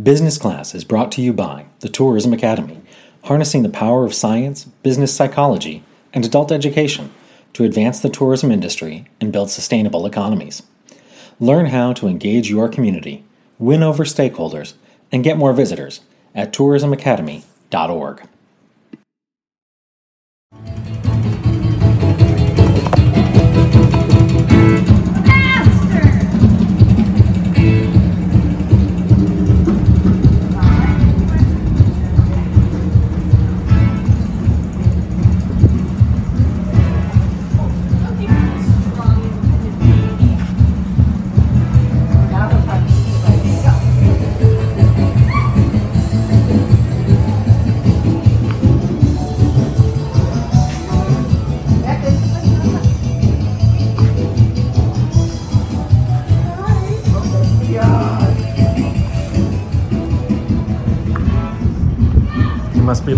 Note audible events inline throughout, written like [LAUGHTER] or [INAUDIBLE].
Business Class is brought to you by the Tourism Academy, harnessing the power of science, business psychology, and adult education to advance the tourism industry and build sustainable economies. Learn how to engage your community, win over stakeholders, and get more visitors at tourismacademy.org.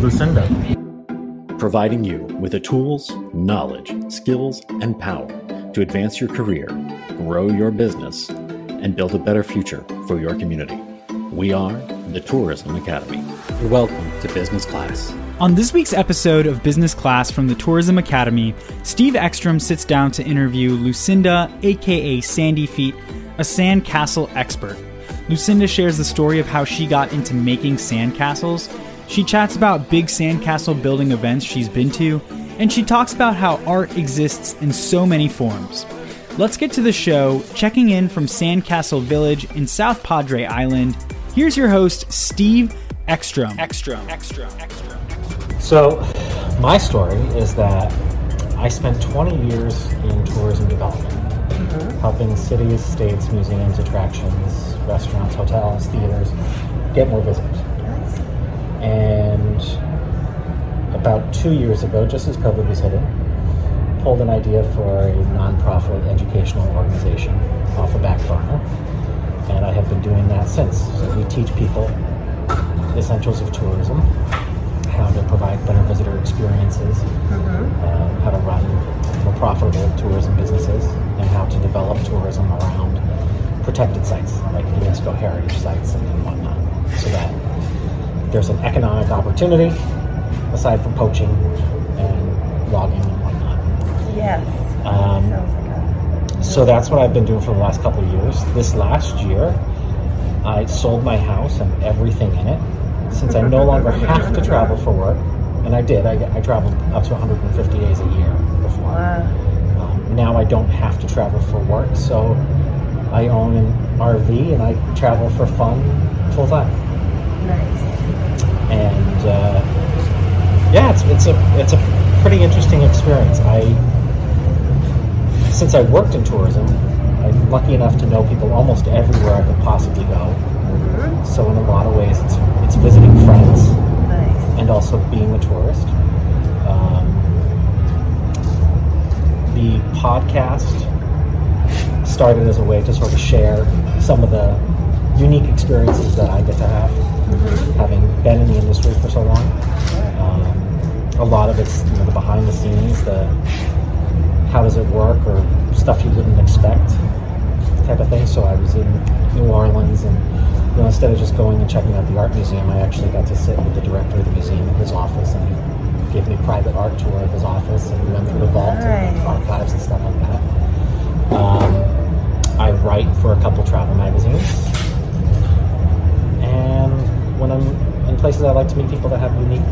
Lucinda. Providing you with the tools, knowledge, skills, and power to advance your career, grow your business, and build a better future for your community. We are the Tourism Academy. Welcome to Business Class. On this week's episode of Business Class from the Tourism Academy, Steve Ekstrom sits down to interview Lucinda, aka Sandy Feet, a sandcastle expert. Lucinda shares the story of how she got into making sandcastles. She chats about big sandcastle building events she's been to, and she talks about how art exists in so many forms. Let's get to the show. Checking in from Sandcastle Village in South Padre Island, here's your host, Steve Ekstrom. Ekstrom. Ekstrom. Ekstrom. So, my story is that I spent 20 years in tourism development, mm-hmm. helping cities, states, museums, attractions, restaurants, hotels, theaters get more visitors. And about two years ago, just as COVID was hitting, pulled an idea for a nonprofit educational organization off a back burner. And I have been doing that since. So we teach people the essentials of tourism, how to provide better visitor experiences, um, how to run more profitable tourism businesses, and how to develop tourism around protected sites like UNESCO heritage sites and whatnot, so that there's an economic opportunity aside from poaching and logging and whatnot. Yes. Um, Sounds like a So that's what I've been doing for the last couple of years. This last year, I sold my house and everything in it. Since I no [LAUGHS] longer have to travel for work, and I did, I, I traveled up to 150 days a year before. wow. Um, now I don't have to travel for work, so I own an RV and I travel for fun full time. Nice. And uh, yeah, it's it's a it's a pretty interesting experience. I since I worked in tourism, I'm lucky enough to know people almost everywhere I could possibly go. So in a lot of ways, it's it's visiting friends Nice. and also being a tourist. Um, the podcast started as a way to sort of share some of the unique experiences that I get to have, having been in the industry for so long. Um, a lot of it's you know, the behind the scenes, the how does it work, or stuff you wouldn't expect type of thing. So I was in New Orleans, and you know, instead of just going and checking out the art museum, I actually got to sit with the director of the museum in his office, and he gave me a private art tour of his office, and we went through the vault and Nice. archives and stuff like that. Um, I write for a couple travel magazines, and when I'm in places, I like to meet people that have unique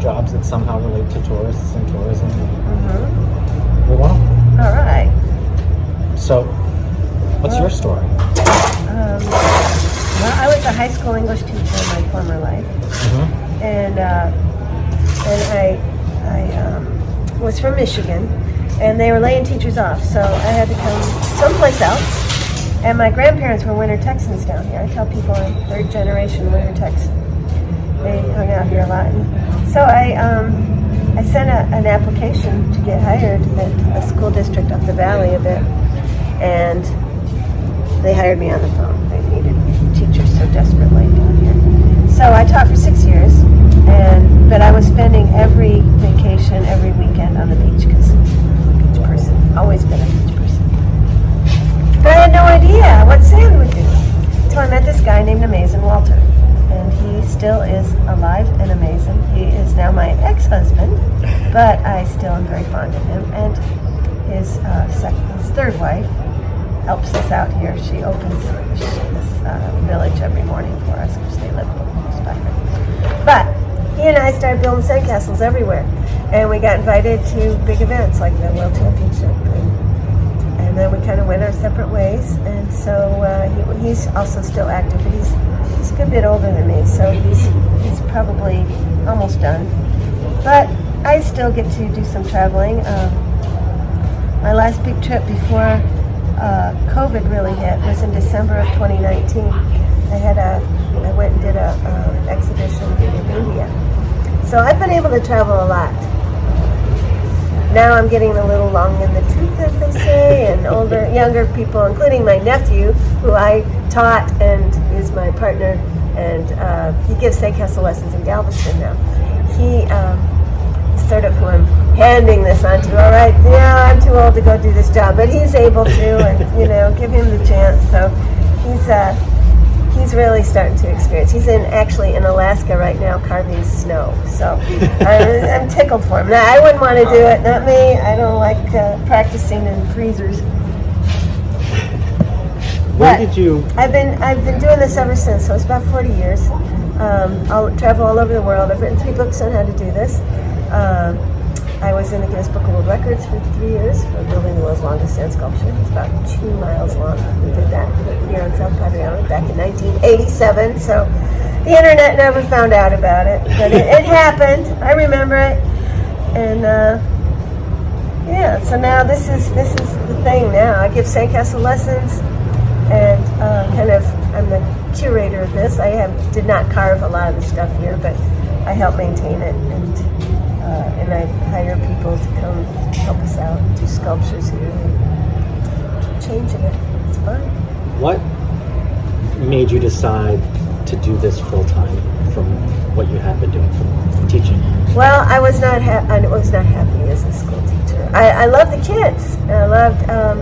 jobs that somehow relate to tourists and tourism. Mhm. Want 'em. All right. So, what's your story? Um, well, I was a high school English teacher in my former life, Mm-hmm. and uh, and I I um, was from Michigan, and they were laying teachers off, so I had to come someplace else. And my grandparents were Winter Texans down here. I tell people I'm third generation Winter Texan. They hung out here a lot. So I um, I sent a, an application to get hired at a school district up the valley a bit, and they hired me on the phone. They needed teachers so desperately down here. So I taught for six years, and but I was spending every vacation, every weekend on the beach because beach person, always been a beach person. I had no idea what sand would do. So I met this guy named Amazing Walter, And he still is alive and amazing. He is now my ex-husband, but I still am very fond of him. And his, uh, second, his third wife helps us out here. She opens this uh, village every morning for us because they live close by her. But he and I started building sandcastles everywhere, and we got invited to big events like the World Championship. And, and then we kind of went our And so uh, he, he's also still active, but he's he's a good bit older than me, so he's he's probably almost done. But I still get to do some traveling. Um, my last big trip before uh, COVID really hit was in December of 2019. I had a I went and did a uh, exhibition in India. So I've been able to travel a lot. Now I'm getting a little long in the tooth, as they say, and [LAUGHS] older, younger people, including my nephew, who I taught and is my partner, and uh, he gives sandcastle lessons in Galveston now. He um, sort of who I'm handing this on to. All right, yeah, I'm too old to go do this job, but he's able to, and you know, give him the chance. So he's uh, he's really starting to experience. He's in actually in Alaska right now carving snow. So I, I'm tickled for him. Now, I wouldn't want to do it. Not me. I don't like uh, practicing in freezers. Where did you? I've been I've been doing this ever since. So it's about 40 years. Um, I'll travel all over the world. I've written three books on how to do this. Um, I was in the Guinness Book of World Records for three years for building the world's longest sand sculpture. It's about two miles long. We did that here on South Padre back in 1987. So the internet never found out about it, but it, it happened. I remember it, and uh, yeah. So now this is this is the thing. Now I give sandcastle lessons and uh, kind of I'm the curator of this. I have did not carve a lot of the stuff here, but I help maintain it and uh, and I hire people to come help us out and do sculptures here and keep changing it. It's fun. What made you decide to do this full time from what you had been doing from teaching? Well, I was not ha- I was not happy as a school teacher. I, I loved the kids. I loved um,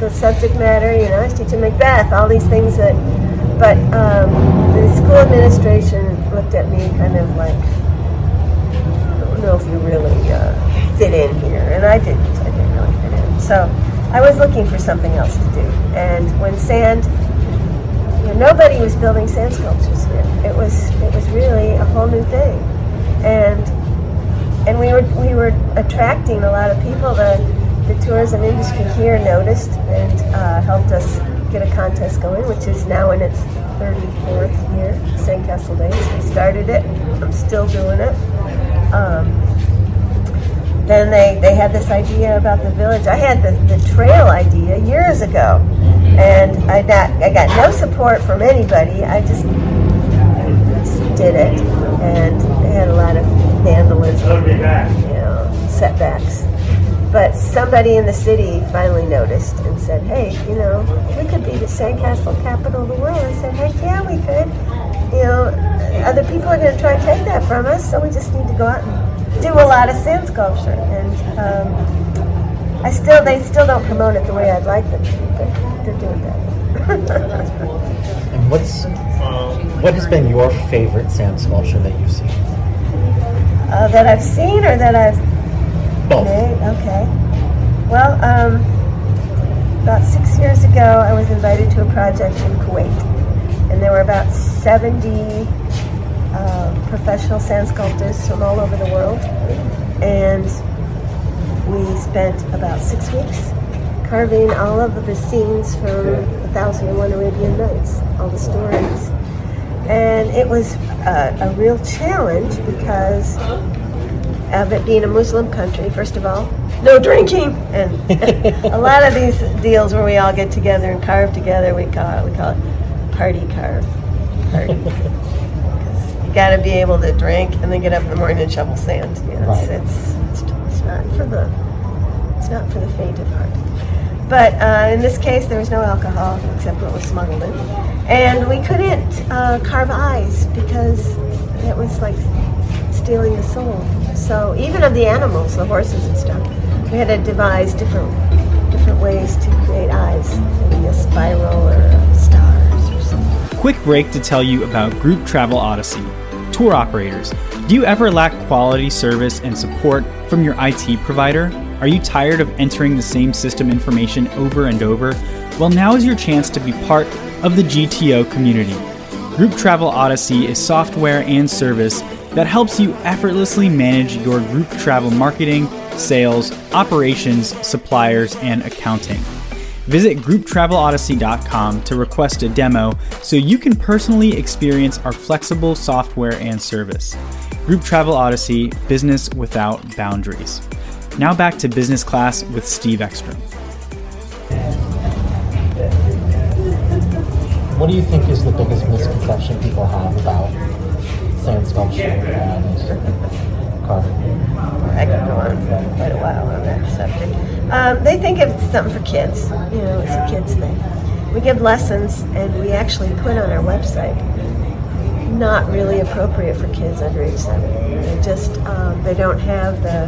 the subject matter. You know, I was teaching Macbeth, all these things that. But um, the school administration looked at me kind of like, If you really uh, fit in here, and I didn't. I didn't really fit in. So I was looking for something else to do. And when sand you know, nobody was building sand sculptures here. It was it was really a whole new thing, and and we were we were attracting a lot of people. The the tourism industry here noticed and uh, helped us get a contest going, which is now in its 34th year, Sandcastle Days. We started it. I'm still doing it. Um, then they, they had this idea about the village. I had the, the trail idea years ago, and I got I got no support from anybody. I just, I just did it, and they had a lot of vandalism, you know, setbacks. But somebody in the city finally noticed and said, "Hey, you know, we could be the sandcastle capital of the world." I said, "Heck yeah, we could." You know, other people are going to try and take that from us, so we just need to go out and do a lot of sand sculpture. And um, I still, they still don't promote it the way I'd like them to, but they're doing that. [LAUGHS] And what's what has been your favorite sand sculpture that you've seen? uh, that I've seen or that I've Both. made? Okay. Well, um, about six years ago, I was invited to a project in Kuwait, and there were about 70 uh, professional sand sculptors from all over the world, and we spent about six weeks carving all of the scenes from A Thousand and One Arabian Nights, all the stories. And it was a, a real challenge because of it being a Muslim country, first of all, no drinking, and [LAUGHS] a lot of these deals where we all get together and carve together, we call it, we call it party carve, party. [LAUGHS] 'Cause you got to be able to drink and then get up in the morning and shovel sand. You know, Right. it's, it's, it's, it's not for the it's not for the faint of heart. But uh, in this case, there was no alcohol except what was smuggled in, and we couldn't uh, carve eyes because it was like stealing the soul. So even of the animals, the horses and stuff, we had to devise different different ways to create eyes, maybe a spiral or stars or something. Quick break to tell you about Group Travel Odyssey. Tour operators. Do you ever lack quality service and support from your IT provider? Are you tired of entering the same system information over and over? Well, now is your chance to be part of the GTO community. Group Travel Odyssey is software and service that helps you effortlessly manage your group travel marketing, sales, operations, suppliers, and accounting. Visit grouptravelodyssey.com to request a demo so you can personally experience our flexible software and service. Group Travel Odyssey Business Without Boundaries. Now back to business class with Steve Ekstrom. What do you think is the biggest misconception people have about sand sculpture and I could go on for quite a while on that subject. Um, they think it's something for kids. You know, it's a kids thing. We give lessons, and we actually put on our website not really appropriate for kids under age seven. They just um, they don't have the,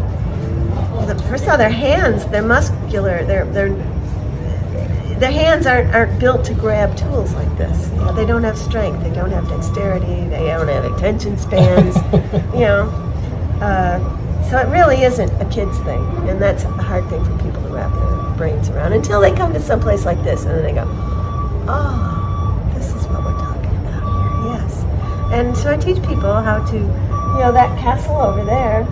the first of all their hands. They're muscular. They're they're their hands aren't, aren't built to grab tools like this. You know, they don't have strength. They don't have dexterity. They don't have attention spans. [LAUGHS] you know, uh, so it really isn't a kid's thing, and that's a hard thing for people to wrap their brains around until they come to some place like this, and then they go, "Oh, this is what we're talking about here." Yes, and so I teach people how to, you know, that castle over there.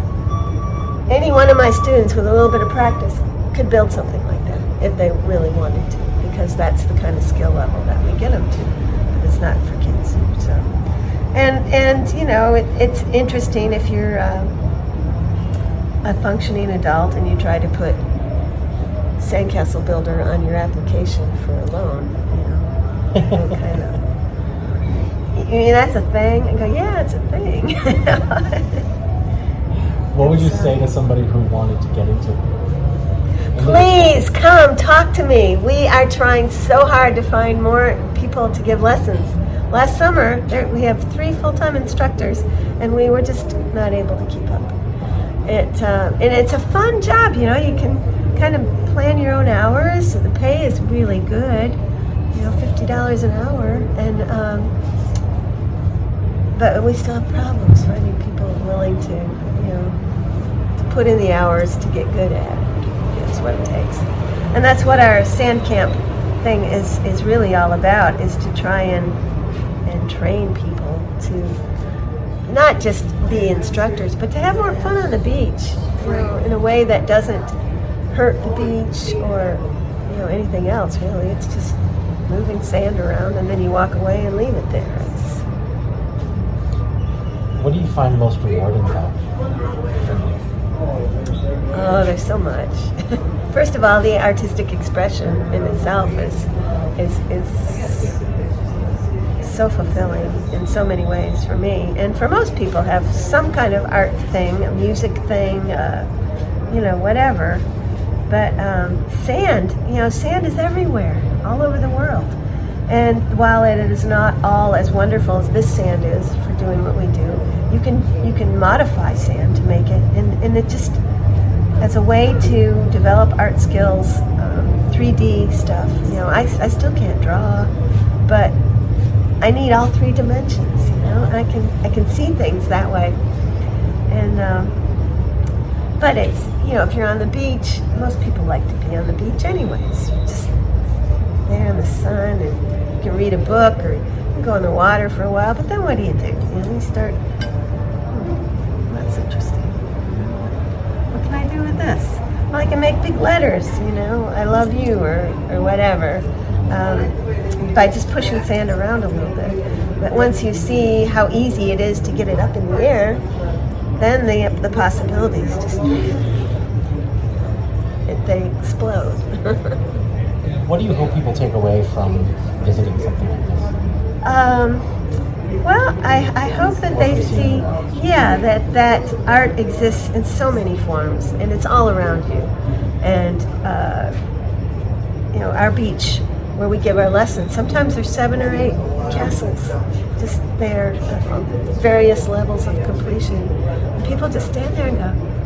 Any one of my students with a little bit of practice could build something like that if they really wanted to, because that's the kind of skill level that we get them to. But it's not for kids, so. And and you know, it, it's interesting if you're. Um, a functioning adult and you try to put Sandcastle Builder on your application for a loan, you know, kind of. I mean, that's a thing. And go, yeah, it's a thing. [LAUGHS] what would you say to somebody who wanted to get into it? Please come talk to me. We are trying so hard to find more people to give lessons. Last summer, there, we have three full-time instructors, and we were just not able to keep up it uh, and it's a fun job. You know, you can kind of plan your own hours. So the pay is really good. You know, fifty dollars an hour, and um, but we still have problems finding people willing to, you know, to put in the hours to get good at it. That's what it takes, and that's what our sand camp thing is is really all about. Is to try and and train people to not just be instructors, but to have more fun on the beach, you know, in a way that doesn't hurt the beach or you know anything else. Really, it's just moving sand around, and then you walk away and leave it there. It's, what do you find most rewarding about Oh, there's so much. [LAUGHS] First of all, the artistic expression in itself is is is so fulfilling in so many ways for me, and for most people have some kind of art thing, a music thing, uh, you know, whatever. But um, sand, you know, sand is everywhere, all over the world. And while it is not all as wonderful as this sand is for doing what we do, you can you can modify sand to make it, and, and it just as a way to develop art skills, um, 3D stuff. You know, I, I still can't draw, but I need all three dimensions, you know. I can I can see things that way, and um, but it's you know if you're on the beach, most people like to be on the beach anyways. You're just there in the sun, and you can read a book or go in the water for a while. But then what do you do? You know, you start. Hmm, that's interesting. What can I do with this? Well, I can make big letters. You know, I love you or or whatever um, by just pushing sand around a little bit. But once you see how easy it is to get it up in the air, then the, the possibilities just they explode. [LAUGHS] what do you hope people take away from visiting something like this? Um, well, I, I hope that they see, yeah, that, that art exists in so many forms and it's all around you. And, uh, you know, our beach where we give our lessons. Sometimes there's seven or eight castles just there, various levels of completion. And people just stand there and go,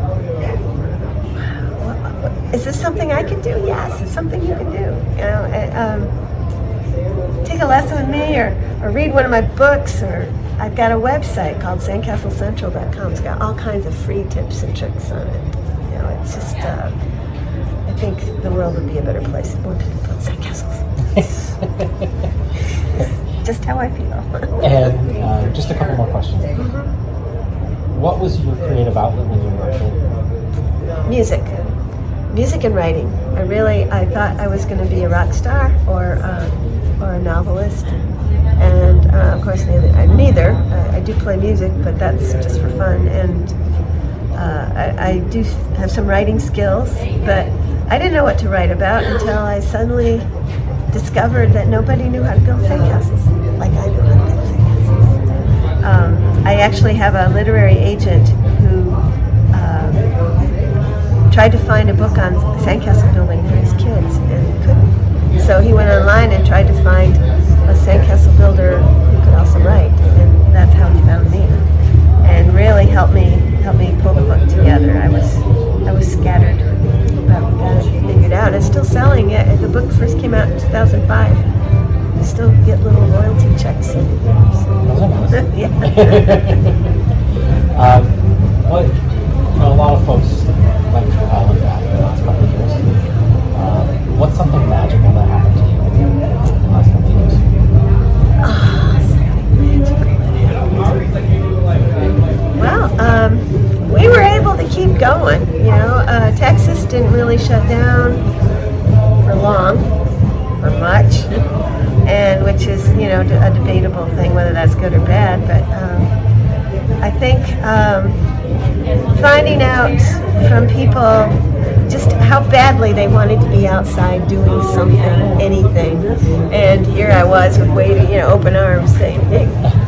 is this something I can do? Yes, it's something you can do. You know, um, take a lesson with me, or, or read one of my books, or I've got a website called sandcastlecentral.com. It's got all kinds of free tips and tricks on it. You know, it's just, uh, I think the world would be a better place if more people built sandcastles. [LAUGHS] just how I feel. And uh, just a couple more questions. What was your creative outlet when you were a kid? Music. Music and writing. I really, I thought I was going to be a rock star or, uh, or a novelist. And uh, of course, neither. I, neither. I, I do play music, but that's just for fun. And uh, I, I do have some writing skills, but I didn't know what to write about until I suddenly discovered that nobody knew how to build sandcastles like I knew how to build sandcastles. Um, I actually have a literary agent who um, tried to find a book on sandcastle building for his kids and couldn't. So he went online and tried to find a sandcastle builder who could also write, and that's how he found me. And really helped me helped me pull the book together. I was I was scattered, it figured out. It's still selling. It the book first came out in 2005. I still get little royalty checks. So, [LAUGHS] yeah. um, what, you know, a lot of folks through hell and back in the last couple of years. Um, what's something magical that happened to you in the last couple of years? Well, um, we were able to keep going. You know, uh, Texas didn't really shut down for long or much, and which is you know a debatable thing whether that's good or bad. But um, I think um, finding out from people just how badly they wanted to be outside doing something, anything, and here I was with waiting, you know, open arms, saying, "Hey,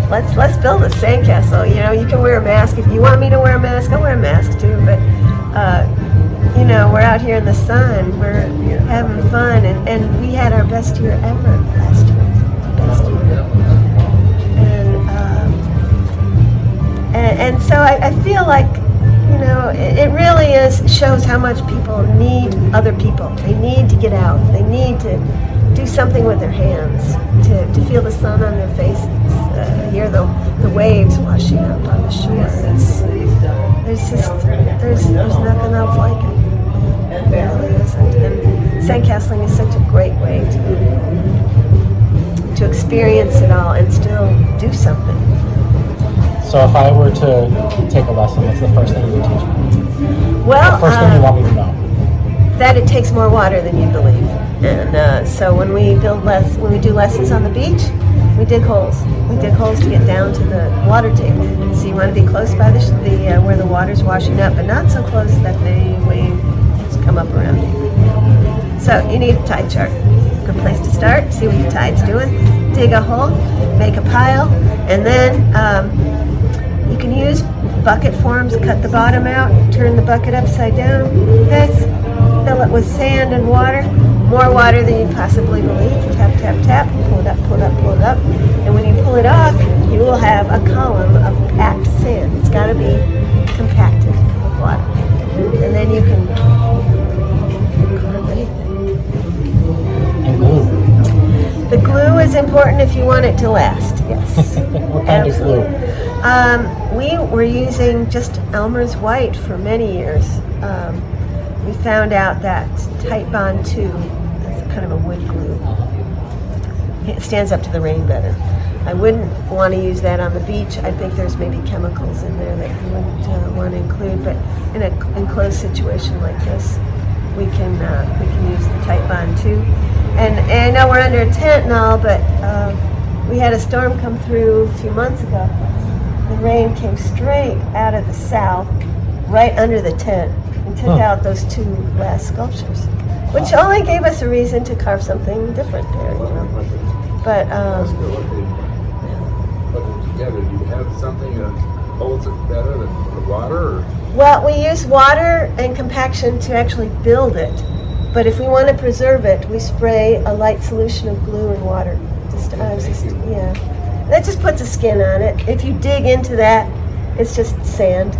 let's let's build a sandcastle." You know, you can wear a mask if you want me to wear a mask. I'll wear a mask too, but. Uh, you know, we're out here in the sun. We're having fun, and, and we had our best year ever last year. Best year. And, um, and, and so I, I feel like, you know, it, it really is shows how much people need other people. They need to get out. They need to do something with their hands, to, to feel the sun on their faces, uh, hear the, the waves washing up Sandcastling is such a great way to to experience it all and still do something. So if I were to take a lesson, what's the first thing you would teach me? Well, The first thing you um, want me to know? that it takes more water than you believe. And uh, so when we build less, when we do lessons on the beach, we dig holes. We dig holes to get down to the water table. So you want to be close by the, the uh, where the water's washing up, but not so close that the wave come up around you. So you need a tide chart. Good place to start. See what your tide's doing. Dig a hole, make a pile, and then um, you can use bucket forms, cut the bottom out, turn the bucket upside down. This, fill it with sand and water, more water than you possibly believe. Tap, tap, tap, pull it up, pull it up, pull it up. And when you pull it off, you will have a column of packed sand. It's got to be compacted with water. And then you can The glue is important if you want it to last, yes. [LAUGHS] what kind of glue? Um, we were using just Elmer's White for many years. Um, we found out that Titebond 2 is kind of a wood glue. It stands up to the rain better. I wouldn't want to use that on the beach. I think there's maybe chemicals in there that you wouldn't uh, want to include. But in an enclosed situation like this, we can uh, we can use the Titebond 2. And, and I know we're under a tent and all, but uh, we had a storm come through a few months ago. The rain came straight out of the south, right under the tent, and took Huh. out those two last sculptures, which only gave us a reason to carve something different there, you know. But um, Put together, do you have something that holds it better than water, or? well, we use water and compaction to actually build it. But if we want to preserve it, we spray a light solution of glue and water. Just, uh, just, yeah. That just puts a skin on it. If you dig into that, it's just sand.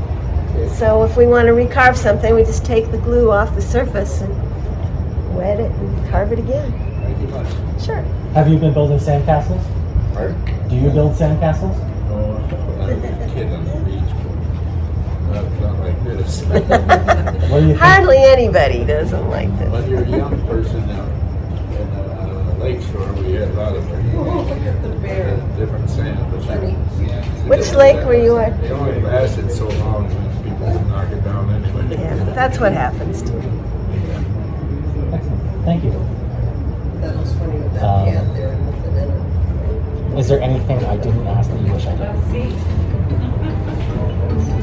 So if we want to recarve something, we just take the glue off the surface and wet it and carve it again. Thank you much. Sure. Have you been building sandcastles? Pardon? Do you build sandcastles? Oh, no, I was a kid on the beach, but not, not like this. [LAUGHS] Hardly anybody doesn't like this. When you're a young person now, in uh, Lakeshore, we had a lot of [LAUGHS] uh, different sand. but you- Which lake were you at? It only lasted so long when people would knock it down anyway. Yeah, that's what happens to me. Excellent. Thank you. Um, is there anything I didn't ask that you wish I did?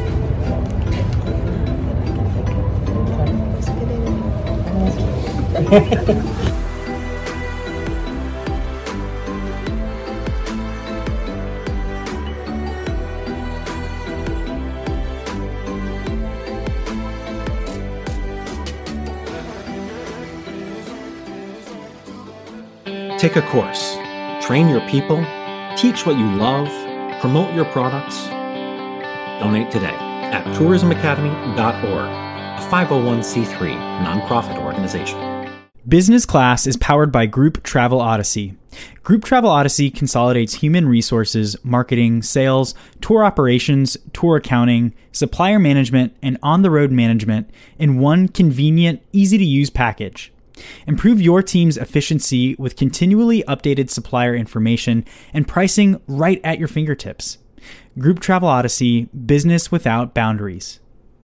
[LAUGHS] Take a course, train your people, teach what you love, promote your products. Donate today at tourismacademy.org, a 501c3 nonprofit organization. Business Class is powered by Group Travel Odyssey. Group Travel Odyssey consolidates human resources, marketing, sales, tour operations, tour accounting, supplier management, and on the road management in one convenient, easy to use package. Improve your team's efficiency with continually updated supplier information and pricing right at your fingertips. Group Travel Odyssey, business without boundaries.